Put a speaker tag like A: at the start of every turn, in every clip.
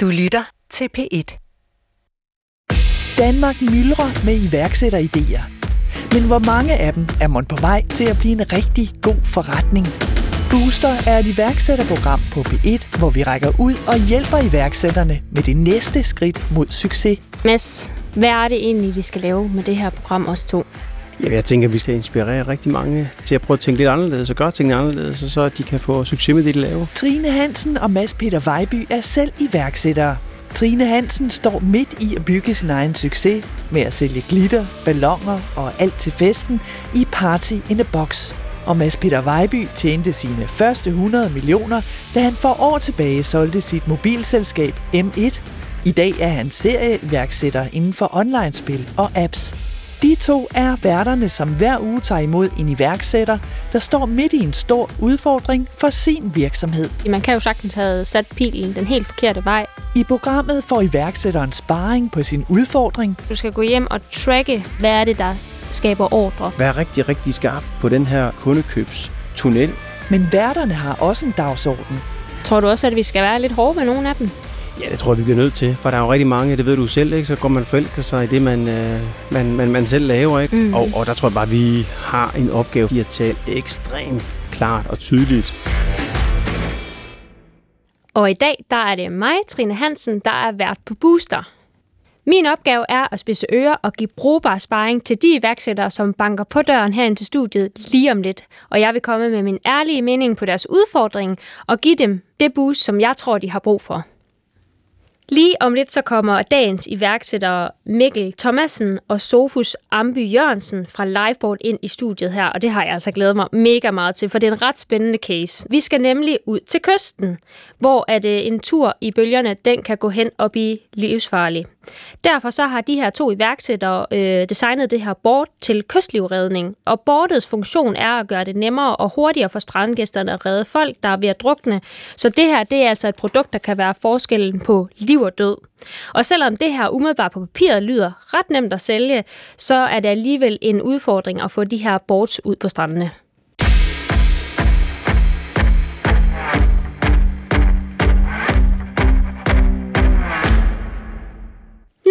A: Du lytter til P1.
B: Danmark myldrer med iværksætteridéer. Men hvor mange af dem er man på vej til at blive en rigtig god forretning? Booster er et iværksætterprogram på P1, hvor vi rækker ud og hjælper iværksætterne med det næste skridt mod succes.
C: Mads, hvad er det egentlig, vi skal lave med det her program os to?
D: Jamen, jeg tænker, at vi skal inspirere rigtig mange til at prøve at tænke lidt anderledes og gøre tingene anderledes, så de kan få succes med det, de laver.
B: Trine Hansen og Mads Peter Vejby er selv iværksættere. Trine Hansen står midt i at bygge sin egen succes med at sælge glitter, ballonger og alt til festen i Party in a Box. Og Mads Peter Vejby tjente sine første 100 millioner, da han for år tilbage solgte sit mobilselskab M1. I dag er han serieværksætter inden for online-spil og apps. De to er værterne, som hver uge tager imod en iværksætter, der står midt i en stor udfordring for sin virksomhed.
C: Man kan jo sagtens have sat pilen den helt forkerte vej.
B: I programmet får iværksætteren sparring på sin udfordring.
C: Du skal gå hjem og tracke, hvad er det, der skaber ordre.
D: Vær rigtig, rigtig skarp på den her kundekøbstunnel.
B: Men værterne har også en dagsorden.
C: Tror du også, at vi skal være lidt hårde med nogle af dem?
D: Ja, det tror jeg, vi bliver nødt til, for der er jo rigtig mange, det ved du selv, ikke? så går man forelsker sig i det, man, øh, man, man, man selv laver. Ikke? Mm. Og, og der tror jeg bare, at vi har en opgave i at tale ekstremt klart og tydeligt.
C: Og i dag, der er det mig, Trine Hansen, der er vært på Booster. Min opgave er at spidse ører og give brugbar sparring til de iværksættere, som banker på døren herind til studiet lige om lidt. Og jeg vil komme med min ærlige mening på deres udfordring og give dem det boost, som jeg tror, de har brug for. Lige om lidt så kommer dagens iværksættere Mikkel Thomassen og Sofus Amby Jørgensen fra Liveboard ind i studiet her, og det har jeg altså glædet mig mega meget til, for det er en ret spændende case. Vi skal nemlig ud til kysten, hvor at øh, en tur i bølgerne, den kan gå hen og blive livsfarlig. Derfor så har de her to iværksættere øh, designet det her board til kystlivredning, og boardets funktion er at gøre det nemmere og hurtigere for strandgæsterne at redde folk, der er ved at drukne. Så det her det er altså et produkt, der kan være forskellen på liv og død. Og selvom det her umiddelbart på papiret lyder ret nemt at sælge, så er det alligevel en udfordring at få de her boards ud på strandene.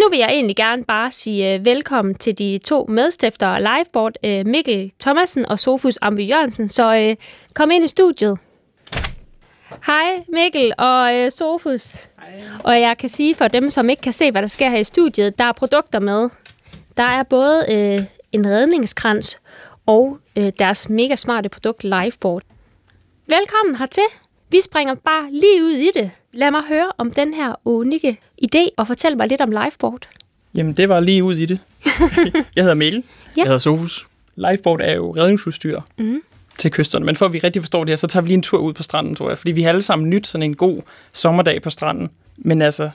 C: Nu vil jeg egentlig gerne bare sige uh, velkommen til de to medstiftere af Liveboard, uh, Mikkel Thomasen og Sofus Amby Jørgensen. Så uh, kom ind i studiet. Hej Mikkel og Sofus. Hej. Og jeg kan sige for dem, som ikke kan se, hvad der sker her i studiet, der er produkter med. Der er både uh, en redningskrans og uh, deres mega smarte produkt Liveboard. Velkommen hertil. Vi springer bare lige ud i det. Lad mig høre om den her unikke idé, og fortæl mig lidt om Liveboard.
E: Jamen, det var lige ud i det. jeg hedder Mikkel. Ja. Jeg hedder Sofus. Liveboard er jo redningsudstyr mm. til kysterne. Men for at vi rigtig forstår det her, så tager vi lige en tur ud på stranden, tror jeg. Fordi vi har alle sammen nyt sådan en god sommerdag på stranden. Men altså,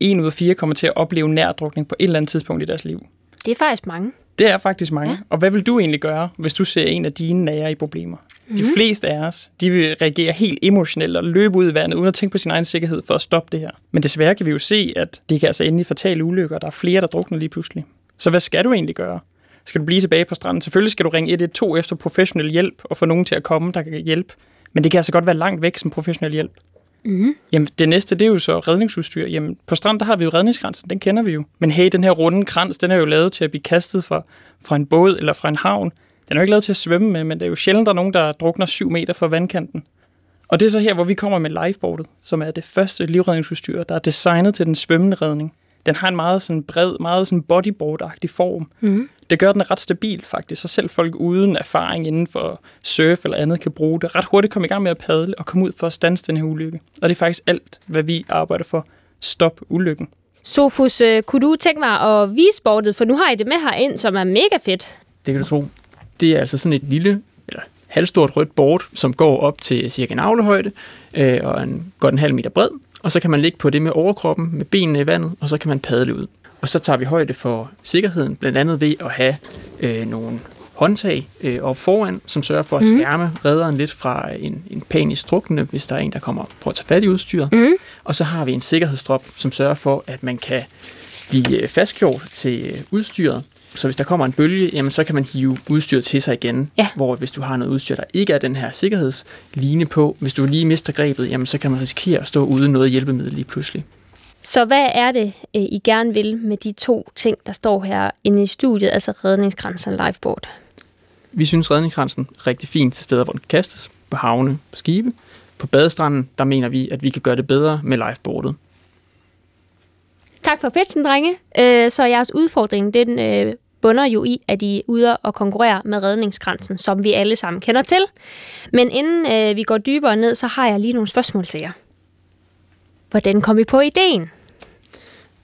E: en ud af fire kommer til at opleve nærdrukning på et eller andet tidspunkt i deres liv.
C: Det er faktisk mange.
E: Det er faktisk mange. Ja. Og hvad vil du egentlig gøre, hvis du ser en af dine nære i problemer? Mm. De fleste af os, de vil reagere helt emotionelt og løbe ud i vandet, uden at tænke på sin egen sikkerhed for at stoppe det her. Men desværre kan vi jo se, at det kan altså endelig fatale ulykker. Der er flere, der drukner lige pludselig. Så hvad skal du egentlig gøre? Skal du blive tilbage på stranden? Selvfølgelig skal du ringe 112 efter professionel hjælp og få nogen til at komme, der kan hjælpe. Men det kan altså godt være langt væk som professionel hjælp. Mm. Jamen, det næste, det er jo så redningsudstyr. Jamen, på stranden, der har vi jo redningskransen, den kender vi jo. Men hey, den her runde krans, den er jo lavet til at blive kastet fra, fra en båd eller fra en havn. Den er jo ikke lavet til at svømme med, men det er jo sjældent, der er nogen, der drukner 7 meter fra vandkanten. Og det er så her, hvor vi kommer med lifeboardet, som er det første livredningsudstyr, der er designet til den svømmende redning. Den har en meget sådan bred, meget sådan bodyboard-agtig form. Mm. Det gør den ret stabil faktisk, så selv folk uden erfaring inden for surf eller andet kan bruge det. Ret hurtigt komme i gang med at padle og komme ud for at stanse den her ulykke. Og det er faktisk alt, hvad vi arbejder for. Stop ulykken.
C: Sofus, øh, kunne du tænke mig at vise bordet, for nu har I det med herind, som er mega fedt.
F: Det kan du tro. Det er altså sådan et lille, eller halvstort rødt board, som går op til cirka en avlehøjde, øh, og en, godt en halv meter bred. Og så kan man ligge på det med overkroppen, med benene i vandet, og så kan man padle ud. Og så tager vi højde for sikkerheden, blandt andet ved at have øh, nogle håndtag øh, op foran, som sørger for at mm. skærme redderen lidt fra en, en panisk drukne, hvis der er en, der kommer på at tage fat i udstyret. Mm. Og så har vi en sikkerhedsstrop, som sørger for, at man kan blive øh, fastgjort til øh, udstyret. Så hvis der kommer en bølge, jamen, så kan man hive udstyret til sig igen. Ja. Hvor hvis du har noget udstyr, der ikke er den her sikkerhedsline på, hvis du lige mister grebet, jamen, så kan man risikere at stå uden noget hjælpemiddel lige pludselig.
C: Så hvad er det, øh, I gerne vil med de to ting, der står her inde i studiet, altså redningskransen og liveboard?
F: Vi synes redningskransen er rigtig fint til steder, hvor den kan kastes, på havne, på skibe. På badestranden, der mener vi, at vi kan gøre det bedre med liveboardet.
C: Tak for pitchen, drenge. Øh, Så jeres udfordring, den øh, bunder jo i, at I er ude og konkurrere med redningskransen, som vi alle sammen kender til. Men inden øh, vi går dybere ned, så har jeg lige nogle spørgsmål til jer. Hvordan kom I på ideen?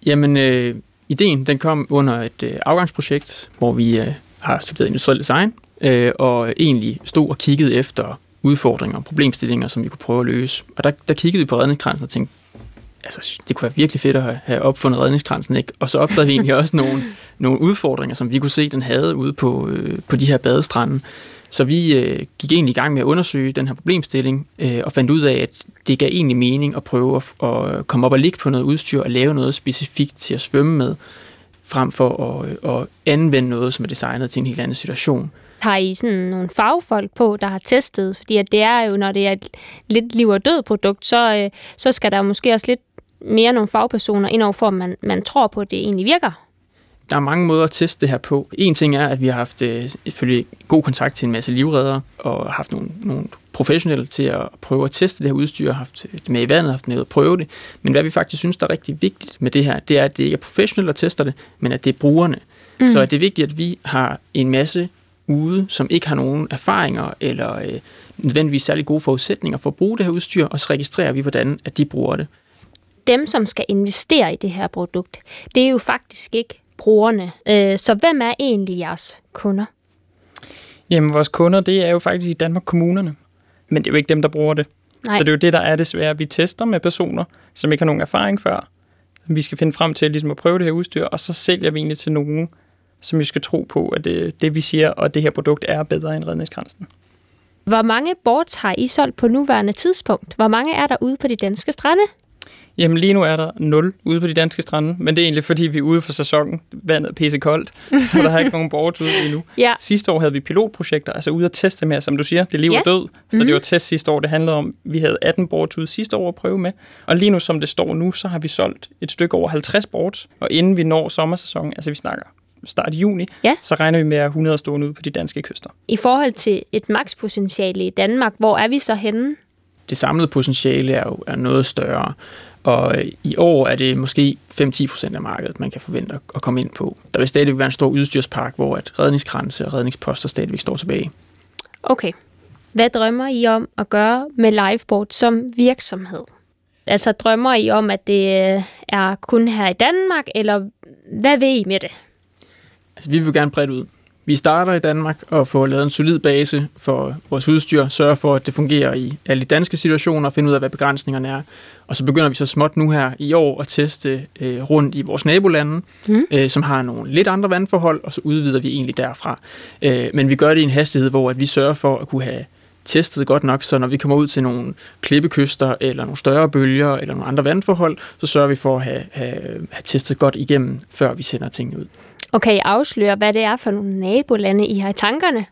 F: Jamen, øh, ideen den kom under et øh, afgangsprojekt, hvor vi øh, har studeret industriel design, øh, og egentlig stod og kiggede efter udfordringer og problemstillinger, som vi kunne prøve at løse. Og der, der kiggede vi på redningskransen og tænkte, altså, det kunne være virkelig fedt at have- opfundet redningskransen, ikke? Og så opdagede vi egentlig også nogle, nogle udfordringer, som vi kunne se, den havde ude på, øh, på de her badestrande. Så vi øh, gik egentlig i gang med at undersøge den her problemstilling, øh, og fandt ud af, at det gav egentlig mening at prøve at, at komme op og ligge på noget udstyr og lave noget specifikt til at svømme med, frem for at, øh, at anvende noget, som er designet til en helt anden situation.
C: Har I sådan nogle fagfolk på, der har testet? Fordi at det er jo, når det er et lidt liv og død produkt, så, øh, så skal der måske også lidt mere nogle fagpersoner ind over, for at man, man tror på, at det egentlig virker.
F: Der er mange måder at teste det her på. En ting er, at vi har haft øh, selvfølgelig god kontakt til en masse livreddere, og haft nogle, nogle professionelle til at prøve at teste det her udstyr, haft det med i vandet, haft med at prøve det. Men hvad vi faktisk synes, der er rigtig vigtigt med det her, det er, at det ikke er professionelle, der tester det, men at det er brugerne. Mm. Så er det vigtigt, at vi har en masse ude, som ikke har nogen erfaringer eller øh, nødvendigvis særlig gode forudsætninger for at bruge det her udstyr, og så registrerer vi, hvordan at de bruger det.
C: Dem, som skal investere i det her produkt, det er jo faktisk ikke brugerne. Øh, Så hvem er egentlig jeres kunder?
E: Jamen, vores kunder, det er jo faktisk i Danmark kommunerne. Men det er jo ikke dem, der bruger det.
C: Nej.
E: Så det er jo det, der er det svære. Vi tester med personer, som ikke har nogen erfaring før. Vi skal finde frem til ligesom at prøve det her udstyr, og så sælger vi egentlig til nogen, som vi skal tro på, at det, det vi siger, og det her produkt er bedre end redningskransen.
C: Hvor mange boards har I solgt på nuværende tidspunkt? Hvor mange er der ude på de danske strande?
E: Jamen lige nu er der 0 ude på de danske strande, men det er egentlig fordi, vi er ude for sæsonen. Vandet er pisse koldt, så der er ikke nogen ude endnu.
C: Ja.
E: Sidste år havde vi pilotprojekter, altså ude at teste med, som du siger, det er liv
C: Ja.
E: død. Så mm. det var test sidste år, det handlede om, vi havde 18 boards ude sidste år at prøve med. Og lige nu, som det står nu, så har vi solgt et stykke over 50 boards, og inden vi når sommersæsonen, altså vi snakker start i juni,
C: Ja.
E: så regner vi med at have 100 stående ude på de danske kyster.
C: I forhold til et makspotentiale i Danmark, hvor er vi så henne?
F: det samlede potentiale er jo er noget større. Og øh, i år er det måske 5-10 procent af markedet, man kan forvente at komme ind på. Der vil stadig være en stor udstyrspark, hvor at redningskranse og redningsposter stadigvæk står tilbage.
C: Okay. Hvad drømmer I om at gøre med Liveboard som virksomhed? Altså drømmer I om, at det øh, er kun her i Danmark, eller hvad vil I med det?
F: Altså, vi vil gerne bredt ud. Vi starter i Danmark og får lavet en solid base for vores udstyr, sørger for, at det fungerer i alle danske situationer og finde ud af, hvad begrænsningerne er. Og så begynder vi så småt nu her i år at teste øh, rundt i vores nabolande, mm. øh, som har nogle lidt andre vandforhold, og så udvider vi egentlig derfra. Øh, men vi gør det i en hastighed, hvor at vi sørger for at kunne have testet godt nok, så når vi kommer ud til nogle klippekyster, eller nogle større bølger, eller nogle andre vandforhold, så sørger vi for at have, have, have testet godt igennem, før vi sender tingene ud.
C: Og kan I afsløre, hvad det er for nogle nabolande, I har i tankerne?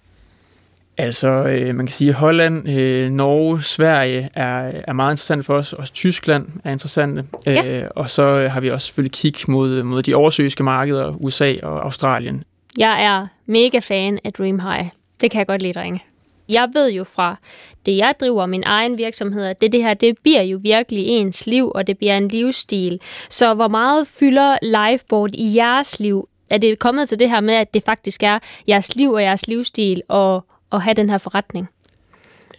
F: Altså, øh, man kan sige, at Holland, øh, Norge, Sverige er, er meget interessant for os. Også Tyskland er interessante.
C: Ja.
F: Øh, og så har vi også selvfølgelig kig mod, mod de oversøiske markeder, USA og Australien.
C: Jeg er mega fan af Dream High. Det kan jeg godt lide, drenge. Jeg ved jo fra det, jeg driver min egen virksomhed, at det, det her, det bliver jo virkelig ens liv, og det bliver en livsstil. Så hvor meget fylder liveboard i jeres liv? Er det kommet til det her med, at det faktisk er jeres liv og jeres livsstil og, at have den her forretning?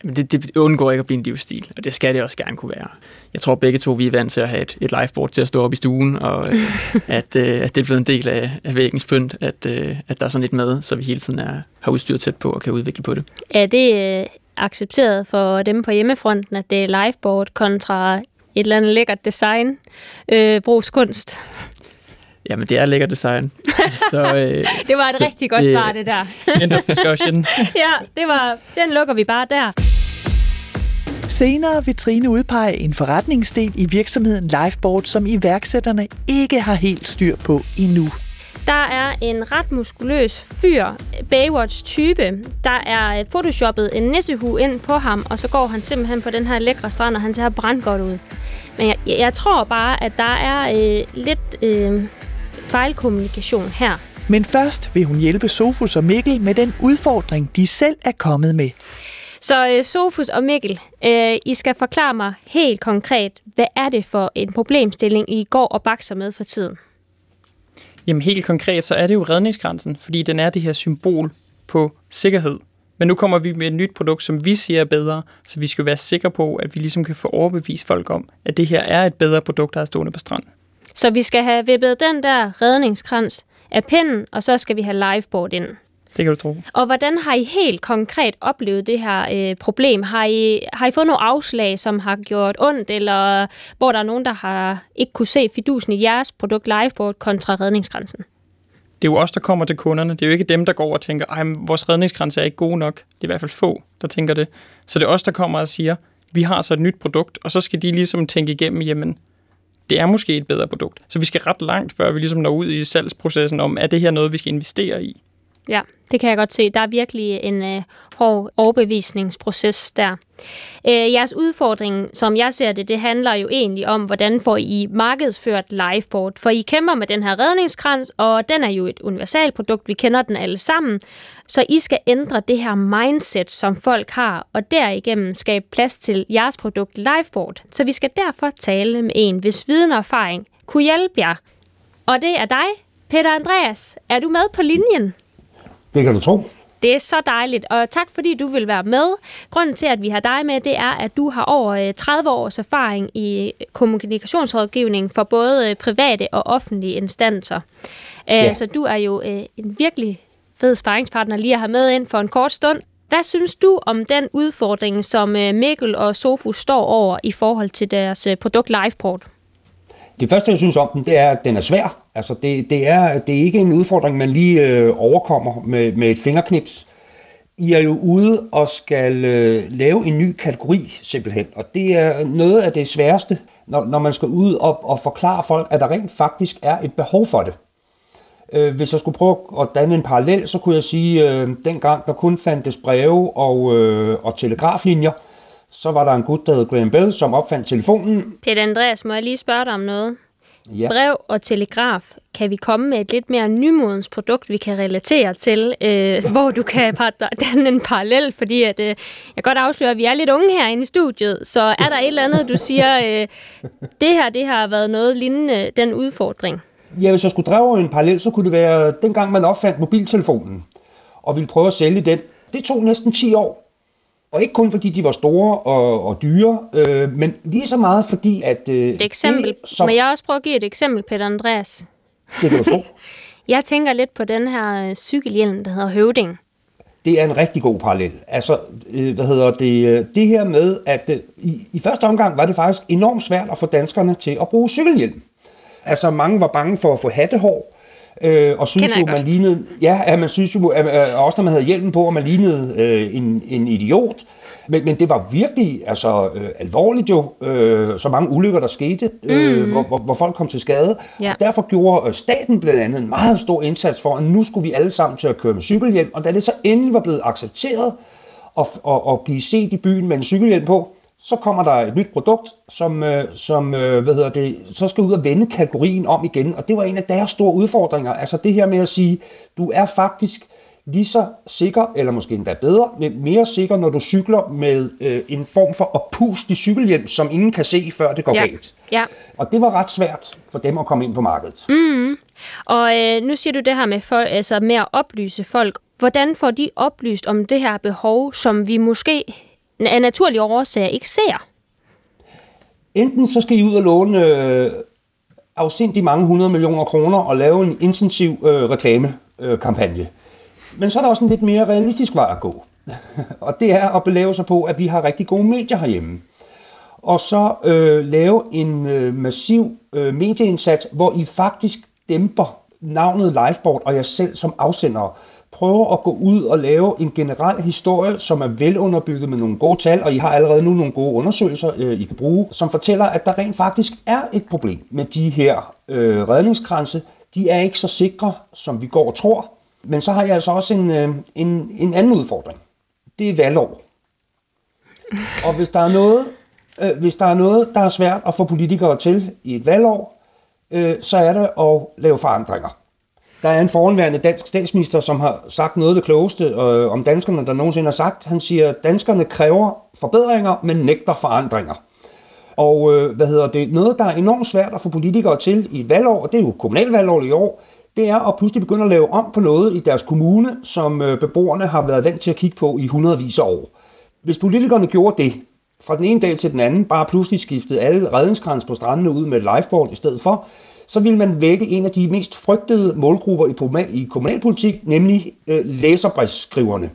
F: Men det, det undgår ikke at blive en livsstil, og det skal det også gerne kunne være. Jeg tror begge to, vi er vant til at have et, et liveboard til at stå op i stuen, og øh, at, øh, at det er blevet en del af, af væggens pynt, at, øh, at der er sådan lidt med, så vi hele tiden er, har udstyr tæt på og kan udvikle på det.
C: Er det øh, accepteret for dem på hjemmefronten, at det er liveboard kontra et eller andet lækkert design, øh, brugskunst?
F: Jamen, det er lækker design. så, øh,
C: Det var et
F: Så
C: rigtig godt
F: det-
C: svar, det der.
E: End of discussion.
C: ja, det var, den lukker vi bare der.
B: Senere vil Trine udpege en forretningsdel i virksomheden Liveboard, som iværksætterne ikke har helt styr på endnu.
C: Der er en ret muskuløs fyr, Baywatch-type. Der er photoshoppet en nissehue ind på ham, og så går han simpelthen på den her lækre strand, og han ser brandgodt ud. Men jeg, jeg tror bare, at der er øh, lidt øh, fejlkommunikation her.
B: Men først vil hun hjælpe Sofus og Mikkel med den udfordring, de selv er kommet med.
C: Så øh, Sofus og Mikkel, øh, I skal forklare mig helt konkret, hvad er det for en problemstilling, I går og bakser med for tiden?
E: Jamen helt konkret, så er det jo redningsgrænsen, fordi den er det her symbol på sikkerhed. Men nu kommer vi med et nyt produkt, som vi siger er bedre, så vi skal være sikre på, at vi ligesom kan få overbevist folk om, at det her er et bedre produkt, der er stående på stranden.
C: Så vi skal have vippet den der redningskrans af pinden, og så skal vi have liveboard ind.
E: Det kan du tro.
C: Og hvordan har I helt konkret oplevet det her øh, problem? Har I, har I fået nogle afslag, som har gjort ondt, eller hvor der er nogen, der har ikke kunne se fidusen i jeres produkt liveboard kontra redningsgrænsen?
E: Det er jo os, der kommer til kunderne. Det er jo ikke dem, der går og tænker, at vores redningsgrænse er ikke god nok. Det er i hvert fald få, der tænker det. Så det er os, der kommer og siger, vi har så et nyt produkt, og så skal de ligesom tænke igennem, jamen, det er måske et bedre produkt. Så vi skal ret langt, før vi ligesom når ud i salgsprocessen om, er det her noget, vi skal investere i?
C: Ja, det kan jeg godt se. Der er virkelig en øh, hård overbevisningsproces der. Øh, jeres udfordring, som jeg ser det, det handler jo egentlig om, hvordan får I markedsført liveboard. For I kæmper med den her redningskrans, og den er jo et universalprodukt. Vi kender den alle sammen. Så I skal ændre det her mindset, som folk har, og derigennem skabe plads til jeres produkt liveboard. Så vi skal derfor tale med en, hvis viden og erfaring kunne hjælpe jer. Og det er dig, Peter Andreas. Er du med på linjen?
A: Det kan du tro.
C: Det er så dejligt, og tak fordi du vil være med. Grunden til, at vi har dig med, det er, at du har over 30 øh, års erfaring i kommunikationsrådgivning for både øh, private og offentlige instanser. Øh, ja. Så du er jo en virkelig fed sparringspartner lige at have med ind for en kort stund. Hvad synes du om den udfordring, som Mikkel og Sofus står over i forhold til deres produkt Liveport?
A: Det første, jeg synes om den, det er, at den er svær. Altså, det, det, er, det er ikke en udfordring, man lige øh, overkommer med, med et fingerknips. I er jo ude og skal øh, lave en ny kategori, simpelthen. Og det er noget af det sværeste, når, når man skal ud og, og forklare folk, at der rent faktisk er et behov for det. Øh, hvis jeg skulle prøve at danne en parallel, så kunne jeg sige, øh, dengang der kun fandtes breve og, øh, og telegraflinjer, øh, så var der en gut, der hed Graham Bell, som opfandt telefonen.
C: Peter Andreas, må jeg lige spørge dig om noget? Ja. Brev og telegraf, kan vi komme med et lidt mere nymodens produkt, vi kan relatere til, øh, hvor du kan danne en parallel, fordi at, øh, jeg kan godt afsløre, at vi er lidt unge herinde i studiet, så er der et eller andet, du siger, øh, det her det har været noget lignende den udfordring?
A: Ja, hvis jeg skulle drage en parallel, så kunne det være dengang man opfandt mobiltelefonen, og ville prøve at sælge den. Det tog næsten 10 år, og ikke kun fordi de var store og, og dyre, øh, men lige så meget fordi, at... Øh,
C: et eksempel. Det, som... Må jeg også prøve at give et eksempel, Peter Andreas?
A: Det kan du tro.
C: jeg tænker lidt på den her øh, cykelhjelm, der hedder Høvding.
A: Det er en rigtig god parallel. Altså, øh, hvad hedder det, øh, det her med, at øh, i, i første omgang var det faktisk enormt svært at få danskerne til at bruge cykelhjelm. Altså, mange var bange for at få hattehår, Øh, og synes jo, man lignede, ja, at man synes jo, at, at også når man havde hjelmen på, at man lignede øh, en, en idiot. Men, men det var virkelig altså, øh, alvorligt jo, øh, så mange ulykker, der skete, øh, mm. hvor, hvor, hvor folk kom til skade. Ja. Derfor gjorde øh, staten blandt andet en meget stor indsats for, at nu skulle vi alle sammen til at køre med cykelhjelm. Og da det så endelig var blevet accepteret at, at, at blive set i byen med en cykelhjelm på, så kommer der et nyt produkt, som, øh, som øh, hvad hedder det, så skal ud og vende kategorien om igen. Og det var en af deres store udfordringer. Altså det her med at sige, du er faktisk lige så sikker, eller måske endda bedre, men mere sikker, når du cykler med øh, en form for oppustig cykelhjelm, som ingen kan se, før det går
C: ja.
A: galt.
C: Ja.
A: Og det var ret svært for dem at komme ind på markedet.
C: Mm. Og øh, nu siger du det her med, for, altså med at oplyse folk. Hvordan får de oplyst om det her behov, som vi måske af naturlige årsager ikke ser?
A: Enten så skal I ud og låne øh, afsindig mange hundrede millioner kroner og lave en intensiv øh, reklamekampagne. Øh, Men så er der også en lidt mere realistisk vej at gå. og det er at belave sig på, at vi har rigtig gode medier herhjemme. Og så øh, lave en øh, massiv øh, medieindsats, hvor I faktisk dæmper navnet Liveboard og jeg selv som afsender prøver at gå ud og lave en generel historie, som er velunderbygget med nogle gode tal, og I har allerede nu nogle gode undersøgelser, øh, I kan bruge, som fortæller, at der rent faktisk er et problem med de her øh, redningskranse. de er ikke så sikre, som vi går og tror. Men så har jeg altså også en, øh, en, en anden udfordring. Det er valgår. Og hvis der er noget, øh, hvis der er noget, der er svært at få politikere til i et valgår, øh, så er det at lave forandringer. Der er en foranværende dansk statsminister, som har sagt noget af det klogeste øh, om danskerne, der nogensinde har sagt. Han siger, at danskerne kræver forbedringer, men nægter forandringer. Og øh, hvad hedder det? Noget, der er enormt svært at få politikere til i et valgår, og det er jo kommunalvalgår i år, det er at pludselig begynde at lave om på noget i deres kommune, som øh, beboerne har været vant til at kigge på i hundredvis af år. Hvis politikerne gjorde det, fra den ene dag til den anden, bare pludselig skiftede alle redningskrans på strandene ud med et lifeboard i stedet for, så vil man vække en af de mest frygtede målgrupper i kommunalpolitik, nemlig øh, læserbrevsskriverne.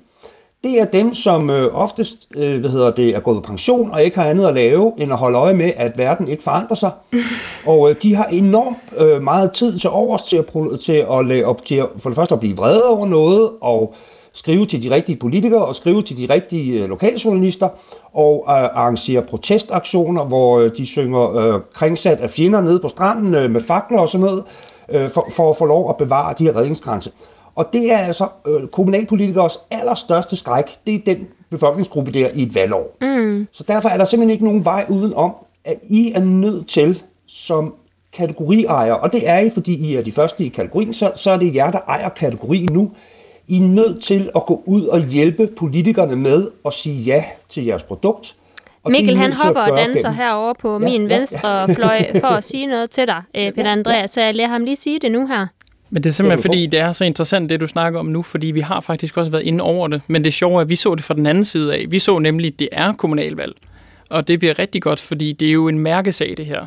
A: Det er dem, som øh, oftest øh, hvad hedder det, er gået på pension og ikke har andet at lave, end at holde øje med, at verden ikke forandrer sig. Og de har enormt meget tid til overs til at, til at, til at, for det første at blive vrede over noget, og skrive til de rigtige politikere, og skrive til de rigtige øh, lokaljournalister, og øh, arrangere protestaktioner, hvor øh, de synger øh, kringsat af fjender nede på stranden øh, med fakler og sådan noget, øh, for, for at få lov at bevare de her redningsgrænse. Og det er altså øh, kommunalpolitikers allerstørste skræk, det er den befolkningsgruppe der i et valgår. Mm. Så derfor er der simpelthen ikke nogen vej udenom, at I er nødt til som kategoriejer, og det er I, fordi I er de første i kategorien, så, så er det jer, der ejer kategorien nu. I er nødt til at gå ud og hjælpe politikerne med at sige ja til jeres produkt.
C: Og Mikkel han hopper og danser gennem. herovre på ja, min ja, venstre ja. fløj for at sige noget til dig, øh, Peter Andreas, så jeg lader ham lige sige det nu her.
E: Men det er simpelthen fordi, det er så interessant, det du snakker om nu, fordi vi har faktisk også været inde over det. Men det sjove er, at vi så det fra den anden side af. Vi så nemlig, at det er kommunalvalg. Og det bliver rigtig godt, fordi det er jo en mærkesag, det her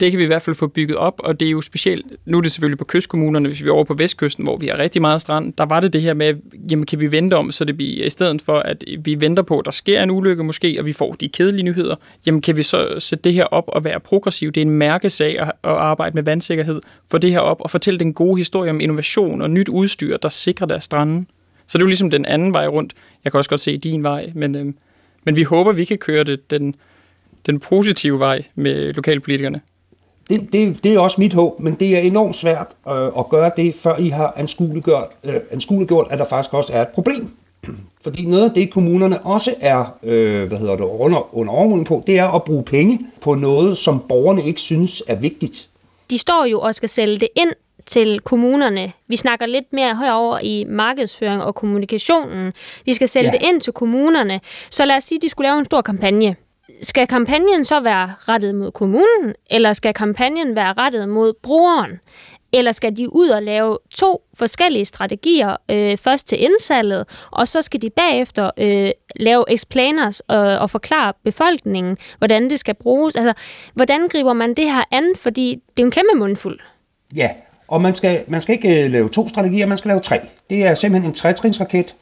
E: det kan vi i hvert fald få bygget op, og det er jo specielt, nu er det selvfølgelig på kystkommunerne, hvis vi er over på vestkysten, hvor vi har rigtig meget strand, der var det det her med, jamen kan vi vente om, så det bliver i stedet for, at vi venter på, at der sker en ulykke måske, og vi får de kedelige nyheder, jamen kan vi så sætte det her op og være progressiv. Det er en mærkesag at, at arbejde med vandsikkerhed, få det her op og fortælle den gode historie om innovation og nyt udstyr, der sikrer deres stranden. Så det er jo ligesom den anden vej rundt. Jeg kan også godt se din vej, men, øhm, men vi håber, vi kan køre det den, den positive vej med lokalpolitikerne.
A: Det, det, det er også mit håb, men det er enormt svært øh, at gøre det, før I har anskueliggjort, øh, anskueliggjort, at der faktisk også er et problem. Fordi noget af det, kommunerne også er øh, hvad hedder det, under, under overvågning på, det er at bruge penge på noget, som borgerne ikke synes er vigtigt.
C: De står jo og skal sælge det ind til kommunerne. Vi snakker lidt mere herover i markedsføring og kommunikationen. De skal sælge ja. det ind til kommunerne. Så lad os sige, at de skulle lave en stor kampagne skal kampagnen så være rettet mod kommunen, eller skal kampagnen være rettet mod brugeren? Eller skal de ud og lave to forskellige strategier, øh, først til indsalget, og så skal de bagefter øh, lave explainers og, og forklare befolkningen, hvordan det skal bruges? Altså, hvordan griber man det her an? Fordi det er en kæmpe mundfuld.
A: Ja, og man skal, man skal ikke øh, lave to strategier, man skal lave tre. Det er simpelthen en trætrinsraket,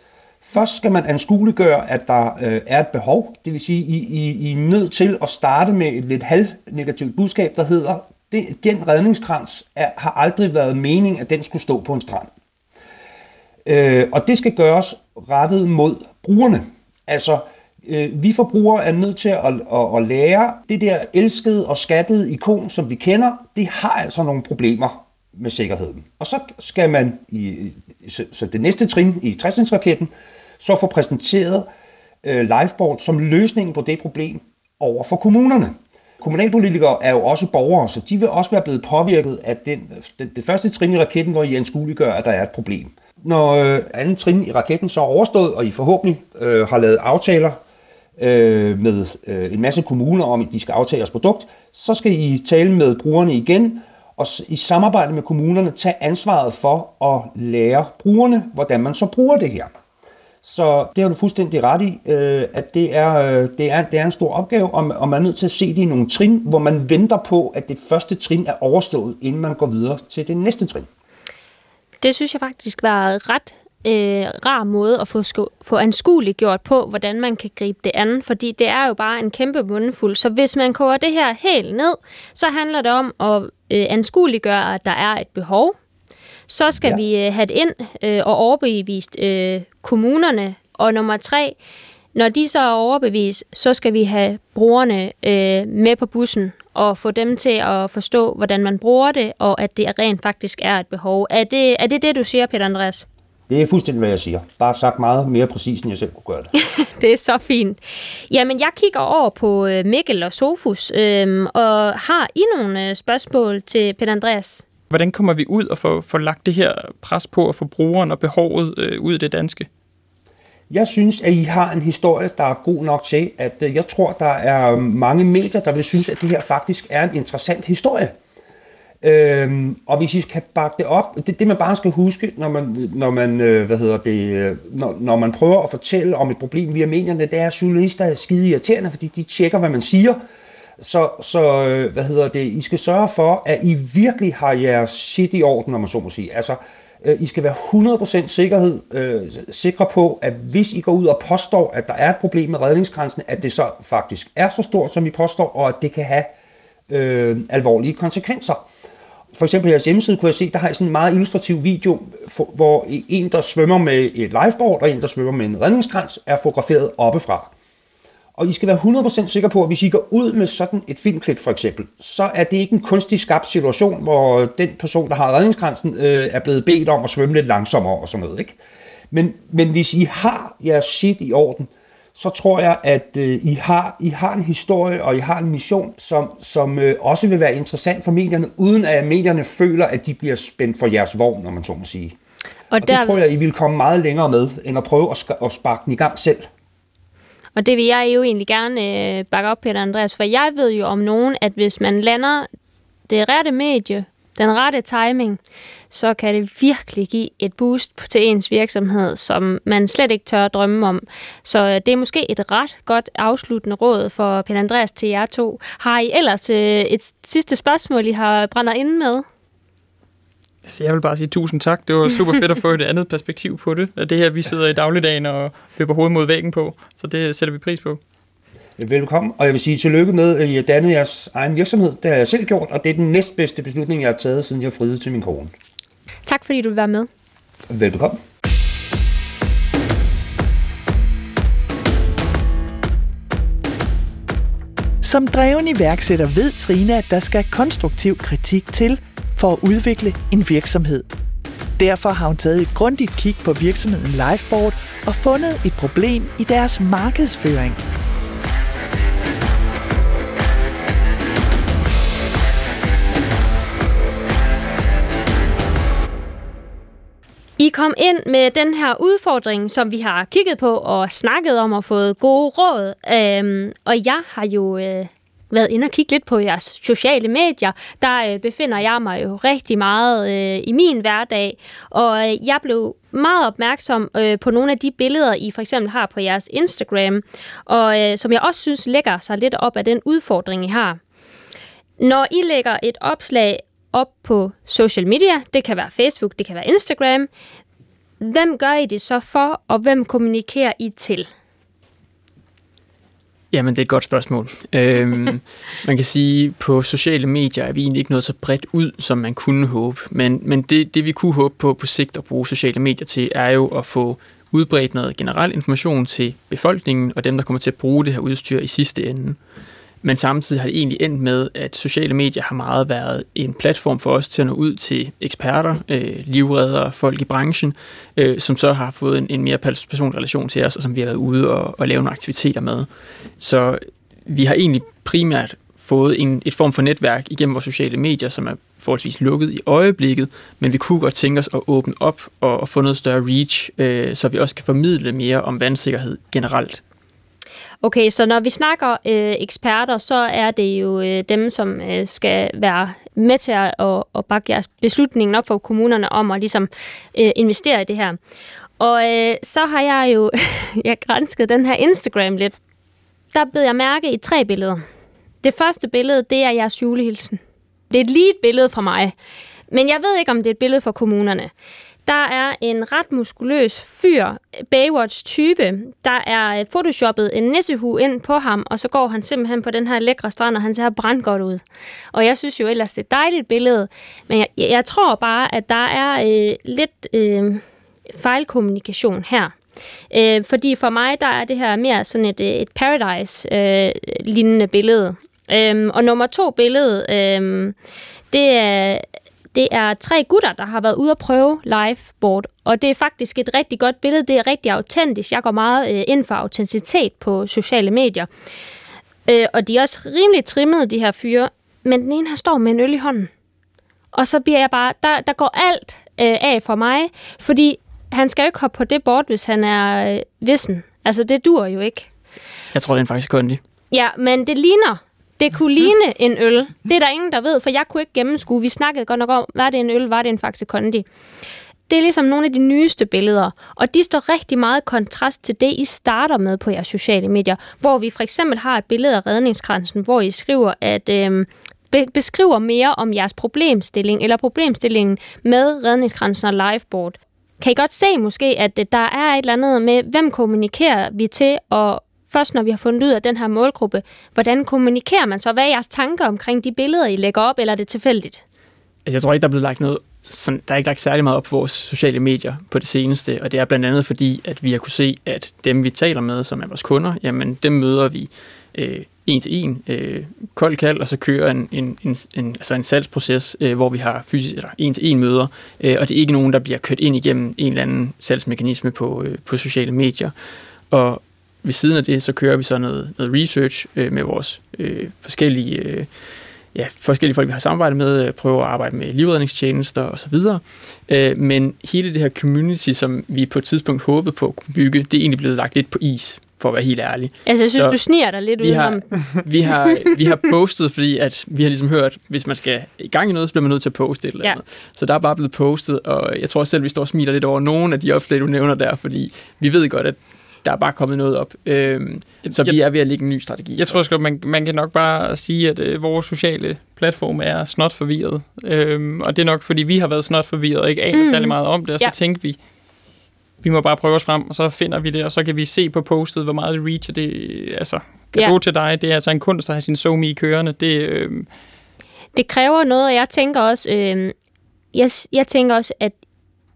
A: Først skal man anskueliggøre, at der øh, er et behov. Det vil sige, I, I, I er nødt til at starte med et lidt halvnegativt budskab, der hedder, det, den redningskrans er, har aldrig været mening, at den skulle stå på en strand. Øh, og det skal gøres rettet mod brugerne. Altså, øh, vi forbrugere er nødt til at, at, at lære, det der elskede og skattede ikon, som vi kender, det har altså nogle problemer med sikkerheden. Og så skal man, i, så, så det næste trin i 60 raketten så få præsenteret øh, Lifeboard som løsningen på det problem over for kommunerne. Kommunalpolitikere er jo også borgere, så de vil også være blevet påvirket af den, det, det første trin i raketten, hvor I anskueliggør, at der er et problem. Når øh, anden trin i raketten så er overstået, og I forhåbentlig øh, har lavet aftaler øh, med øh, en masse kommuner om, at de skal aftage jeres produkt, så skal I tale med brugerne igen, og i samarbejde med kommunerne tage ansvaret for at lære brugerne, hvordan man så bruger det her. Så det har du fuldstændig ret i, øh, at det er, øh, det, er, det er en stor opgave, og man er nødt til at se det i nogle trin, hvor man venter på, at det første trin er overstået, inden man går videre til det næste trin.
C: Det synes jeg faktisk var ret øh, rar måde at få, få anskueligt gjort på, hvordan man kan gribe det an, fordi det er jo bare en kæmpe mundfuld. Så hvis man koger det her helt ned, så handler det om at øh, anskueliggøre, at der er et behov, så skal ja. vi øh, have det ind øh, og overbevist øh, kommunerne. Og nummer tre, når de så er overbevist, så skal vi have brugerne øh, med på bussen og få dem til at forstå, hvordan man bruger det, og at det rent faktisk er et behov. Er det er det, det, du siger, Peter Andreas?
A: Det er fuldstændig, hvad jeg siger. Bare sagt meget mere præcis, end jeg selv kunne gøre det.
C: det er så fint. Jamen, jeg kigger over på øh, Mikkel og Sofus, øhm, og har I nogle øh, spørgsmål til Peter Andreas?
E: Hvordan kommer vi ud og får, får lagt det her pres på at få brugeren og behovet øh, ud i det danske?
A: Jeg synes, at I har en historie, der er god nok til, at øh, jeg tror, der er mange medier, der vil synes, at det her faktisk er en interessant historie. Øhm, og hvis I kan bakke det op, det, det man bare skal huske, når man, når man, øh, hvad hedder det, øh, når, når man prøver at fortælle om et problem via medierne, det er, at journalister er skide irriterende, fordi de tjekker, hvad man siger. Så, så øh, hvad hedder det, I skal sørge for, at I virkelig har jeres shit i orden, når man så må sige. Altså, øh, I skal være 100% sikkerhed, øh, sikre på, at hvis I går ud og påstår, at der er et problem med redningsgrænsen, at det så faktisk er så stort, som I påstår, og at det kan have øh, alvorlige konsekvenser for eksempel jeres hjemmeside kunne jeg se, der har I sådan en meget illustrativ video, hvor en, der svømmer med et lifeboard, og en, der svømmer med en redningskrans, er fotograferet oppefra. Og I skal være 100% sikre på, at hvis I går ud med sådan et filmklip for eksempel, så er det ikke en kunstig skabt situation, hvor den person, der har redningskransen, øh, er blevet bedt om at svømme lidt langsommere og sådan noget. Ikke? Men, men hvis I har jeres shit i orden, øh, så tror jeg, at øh, I, har, I har en historie og I har en mission, som, som øh, også vil være interessant for medierne, uden at medierne føler, at de bliver spændt for jeres vogn, når man så må sige. Og, og der... det tror jeg, I vil komme meget længere med, end at prøve at, at sparke den i gang selv.
C: Og det vil jeg jo egentlig gerne øh, bakke op, Peter Andreas, for jeg ved jo om nogen, at hvis man lander det rette medie, den rette timing, så kan det virkelig give et boost til ens virksomhed, som man slet ikke tør at drømme om. Så øh, det er måske et ret godt afsluttende råd for Peter Andreas til jer to. Har I ellers øh, et sidste spørgsmål, I har brænder inde med?
E: Altså, jeg vil bare sige tusind tak. Det var super fedt at få et andet perspektiv på det. Det her, vi sidder i dagligdagen og løber hovedet mod væggen på. Så det sætter vi pris på.
A: Velkommen, og jeg vil sige tillykke med, at I har dannet jeres egen virksomhed. Det har jeg selv gjort, og det er den næstbedste beslutning, jeg har taget, siden jeg friede til min kone.
C: Tak fordi du vil være med.
A: Velbekomme.
B: Som dreven iværksætter ved Trine, at der skal konstruktiv kritik til for at udvikle en virksomhed. Derfor har hun taget et grundigt kig på virksomheden Liveboard og fundet et problem i deres markedsføring –
C: I kom ind med den her udfordring, som vi har kigget på og snakket om og fået gode råd. Øhm, og jeg har jo øh, været inde og kigge lidt på jeres sociale medier. Der øh, befinder jeg mig jo rigtig meget øh, i min hverdag. Og øh, jeg blev meget opmærksom øh, på nogle af de billeder, I for eksempel har på jeres Instagram. Og øh, som jeg også synes lægger sig lidt op af den udfordring, I har. Når I lægger et opslag op på social media. Det kan være Facebook, det kan være Instagram. Hvem gør I det så for, og hvem kommunikerer I til?
F: Jamen, det er et godt spørgsmål. øhm, man kan sige, at på sociale medier er vi egentlig ikke noget så bredt ud, som man kunne håbe. Men, men det, det, vi kunne håbe på på sigt at bruge sociale medier til, er jo at få udbredt noget generel information til befolkningen og dem, der kommer til at bruge det her udstyr i sidste ende. Men samtidig har det egentlig endt med, at sociale medier har meget været en platform for os til at nå ud til eksperter, øh, livreddere, folk i branchen, øh, som så har fået en, en mere personlig relation til os, og som vi har været ude og, og lave nogle aktiviteter med. Så vi har egentlig primært fået en, et form for netværk igennem vores sociale medier, som er forholdsvis lukket i øjeblikket, men vi kunne godt tænke os at åbne op og, og få noget større reach, øh, så vi også kan formidle mere om vandsikkerhed generelt.
C: Okay, så når vi snakker øh, eksperter, så er det jo øh, dem, som øh, skal være med til at, at, at bakke jeres beslutningen op for kommunerne om at ligesom øh, investere i det her. Og øh, så har jeg jo jeg grænsket den her Instagram lidt. Der blev jeg mærke i tre billeder. Det første billede, det er jeres julehilsen. Det er lige et billede fra mig. Men jeg ved ikke, om det er et billede for kommunerne. Der er en ret muskuløs fyr, Baywatch-type. Der er øh, photoshoppet en nissehue ind på ham, og så går han simpelthen på den her lækre strand, og han ser brandgodt ud. Og jeg synes jo ellers, det er et dejligt billede, men jeg, jeg tror bare, at der er øh, lidt øh, fejlkommunikation her. Øh, fordi for mig, der er det her mere sådan et, øh, et paradise-lignende øh, billede. Øh, og nummer to billede, øh, det er det er tre gutter, der har været ude at prøve liveboard, og det er faktisk et rigtig godt billede. Det er rigtig autentisk. Jeg går meget øh, ind for autenticitet på sociale medier. Øh, og de er også rimelig trimmede, de her fyre. Men den ene her står med en øl i hånden. Og så bliver jeg bare... Der, der går alt øh, af for mig, fordi han skal jo ikke hoppe på det board, hvis han er øh, vissen. Altså, det dur jo ikke.
F: Jeg tror, det er faktisk kundi.
C: Ja, men det ligner det kunne ligne en øl. Det er der ingen, der ved, for jeg kunne ikke gennemskue. Vi snakkede godt nok om, var det en øl, var det en Faxe Kondi. Det er ligesom nogle af de nyeste billeder, og de står rigtig meget kontrast til det, I starter med på jeres sociale medier, hvor vi for eksempel har et billede af redningskransen, hvor I skriver, at øh, beskriver mere om jeres problemstilling, eller problemstillingen med redningskransen og liveboard. Kan I godt se måske, at der er et eller andet med, hvem kommunikerer vi til, og først når vi har fundet ud af den her målgruppe, hvordan kommunikerer man så? Hvad er jeres tanker omkring de billeder, I lægger op, eller er det tilfældigt?
F: Altså, jeg tror ikke, der er blevet lagt noget, sådan, der er ikke lagt særlig meget op på vores sociale medier på det seneste, og det er blandt andet fordi, at vi har kunne se, at dem, vi taler med, som er vores kunder, jamen dem møder vi øh, en til en, øh, kold kald, og så kører en, en, en, en, altså en salgsproces, øh, hvor vi har fysisk, eller en til en møder, øh, og det er ikke nogen, der bliver kørt ind igennem en eller anden salgsmekanisme på, øh, på sociale medier. Og ved siden af det, så kører vi så noget, noget research øh, med vores øh, forskellige, øh, ja, forskellige folk, vi har samarbejdet med, øh, prøver at arbejde med livredningstjenester osv. Øh, men hele det her community, som vi på et tidspunkt håbede på at kunne bygge, det er egentlig blevet lagt lidt på is for at være helt ærlig.
C: Altså, jeg synes, så du sniger dig lidt
F: vi har, vi har, vi har postet, fordi at vi har ligesom hørt, hvis man skal i gang i noget, så bliver man nødt til at poste et eller andet. Ja. Så der er bare blevet postet, og jeg tror selv, vi står og smiler lidt over nogle af de opslag, du nævner der, fordi vi ved godt, at der er bare kommet noget op. Øhm, så vi er ved at lægge en ny strategi.
E: Jeg tror også man, man kan nok bare sige, at øh, vores sociale platform er snot forvirret. Øhm, og det er nok, fordi vi har været snot forvirret og ikke aner mm. særlig meget om det, og så ja. tænkte vi, vi må bare prøve os frem, og så finder vi det, og så kan vi se på postet, hvor meget det reacher. Det, altså, kan ja. til dig. Det er altså en kunst at have sin somi i kørende. Det, øhm,
C: det kræver noget, og jeg tænker også, øh, jeg, jeg tænker også, at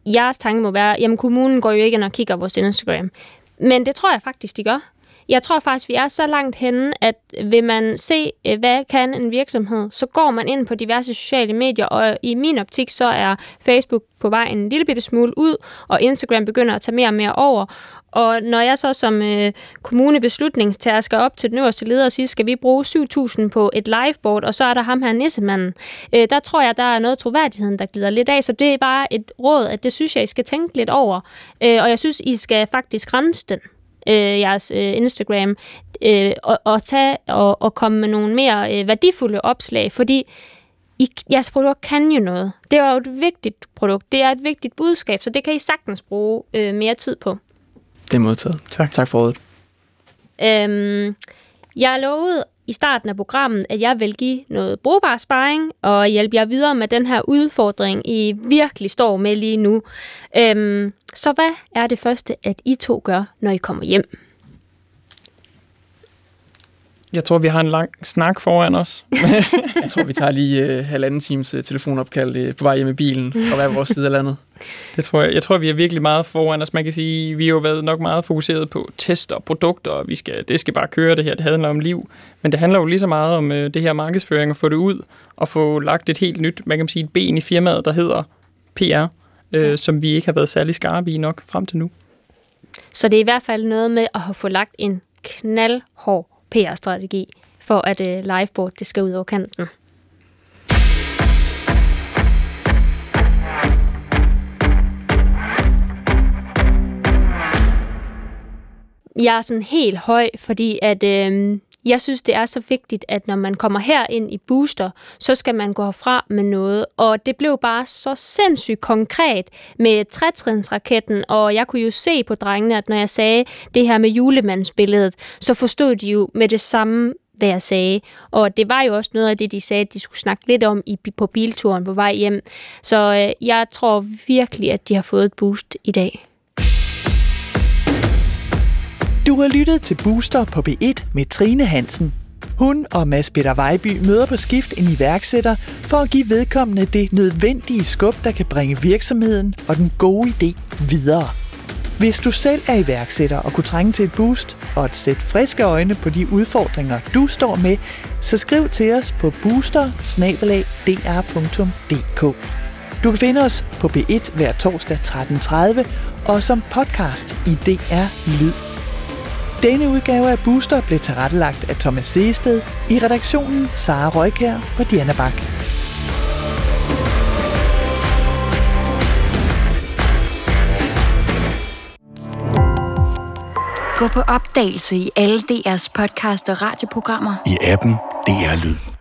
C: jeres tanke må være, jamen kommunen går jo ikke ind og kigger på vores Instagram. Men det tror jeg faktisk, de gør. Jeg tror faktisk, vi er så langt henne, at vil man se, øh, hvad kan en virksomhed, så går man ind på diverse sociale medier, og i min optik, så er Facebook på vej en lille bitte smule ud, og Instagram begynder at tage mere og mere over. Og når jeg så som øh, kommunebeslutningstager skal op til den øverste leder og sige, skal vi bruge 7.000 på et liveboard, og så er der ham her nissemanden, øh, der tror jeg, der er noget troværdigheden, der glider lidt af. Så det er bare et råd, at det synes jeg, I skal tænke lidt over. Øh, og jeg synes, I skal faktisk rense den øh, jeres øh, Instagram, øh, og, og, tage, og, og komme med nogle mere øh, værdifulde opslag, fordi I, jeres produkt kan jo noget. Det er jo et vigtigt produkt, det er et vigtigt budskab, så det kan I sagtens bruge øh, mere tid på.
F: Det er modtaget. Tak. Tak for rådet.
C: Øhm, jeg lovede i starten af programmet, at jeg vil give noget brugbar sparring og hjælpe jer videre med den her udfordring, I virkelig står med lige nu. Øhm, så hvad er det første, at I to gør, når I kommer hjem?
E: Jeg tror, vi har en lang snak foran os.
F: jeg tror, vi tager lige uh, halvanden times uh, telefonopkald uh, på vej hjem i bilen og hver vores side af landet.
E: Det tror jeg. Jeg tror, vi er virkelig meget foran os. Man kan sige, vi har jo været nok meget fokuseret på test og produkter, og vi skal, det skal bare køre det her. Det handler om liv. Men det handler jo lige så meget om uh, det her markedsføring, at få det ud og få lagt et helt nyt, man kan sige, et ben i firmaet, der hedder PR, uh, som vi ikke har været særlig skarpe i nok frem til nu.
C: Så det er i hvert fald noget med at have få lagt en knaldhård PR-strategi, for at uh, liveboard det skal ud over kanten. Jeg er sådan helt høj, fordi at øh, jeg synes, det er så vigtigt, at når man kommer her ind i Booster, så skal man gå herfra med noget. Og det blev bare så sindssygt konkret med trætrinsraketten, og jeg kunne jo se på drengene, at når jeg sagde det her med julemandsbilledet, så forstod de jo med det samme, hvad jeg sagde. Og det var jo også noget af det, de sagde, at de skulle snakke lidt om i, på bilturen på vej hjem. Så øh, jeg tror virkelig, at de har fået et boost i dag.
B: Du har lyttet til Booster på B1 med Trine Hansen. Hun og Mads Peter Vejby møder på skift en iværksætter for at give vedkommende det nødvendige skub, der kan bringe virksomheden og den gode idé videre. Hvis du selv er iværksætter og kunne trænge til et boost og et sæt friske øjne på de udfordringer, du står med, så skriv til os på booster Du kan finde os på B1 hver torsdag 13.30 og som podcast i DR Lyd. Denne udgave af Booster blev tilrettelagt af Thomas Seested, i redaktionen Sara Røykær og Diana Bak.
G: Gå på opdagelse i alle DR's podcast og radioprogrammer.
H: I appen DR Lyd.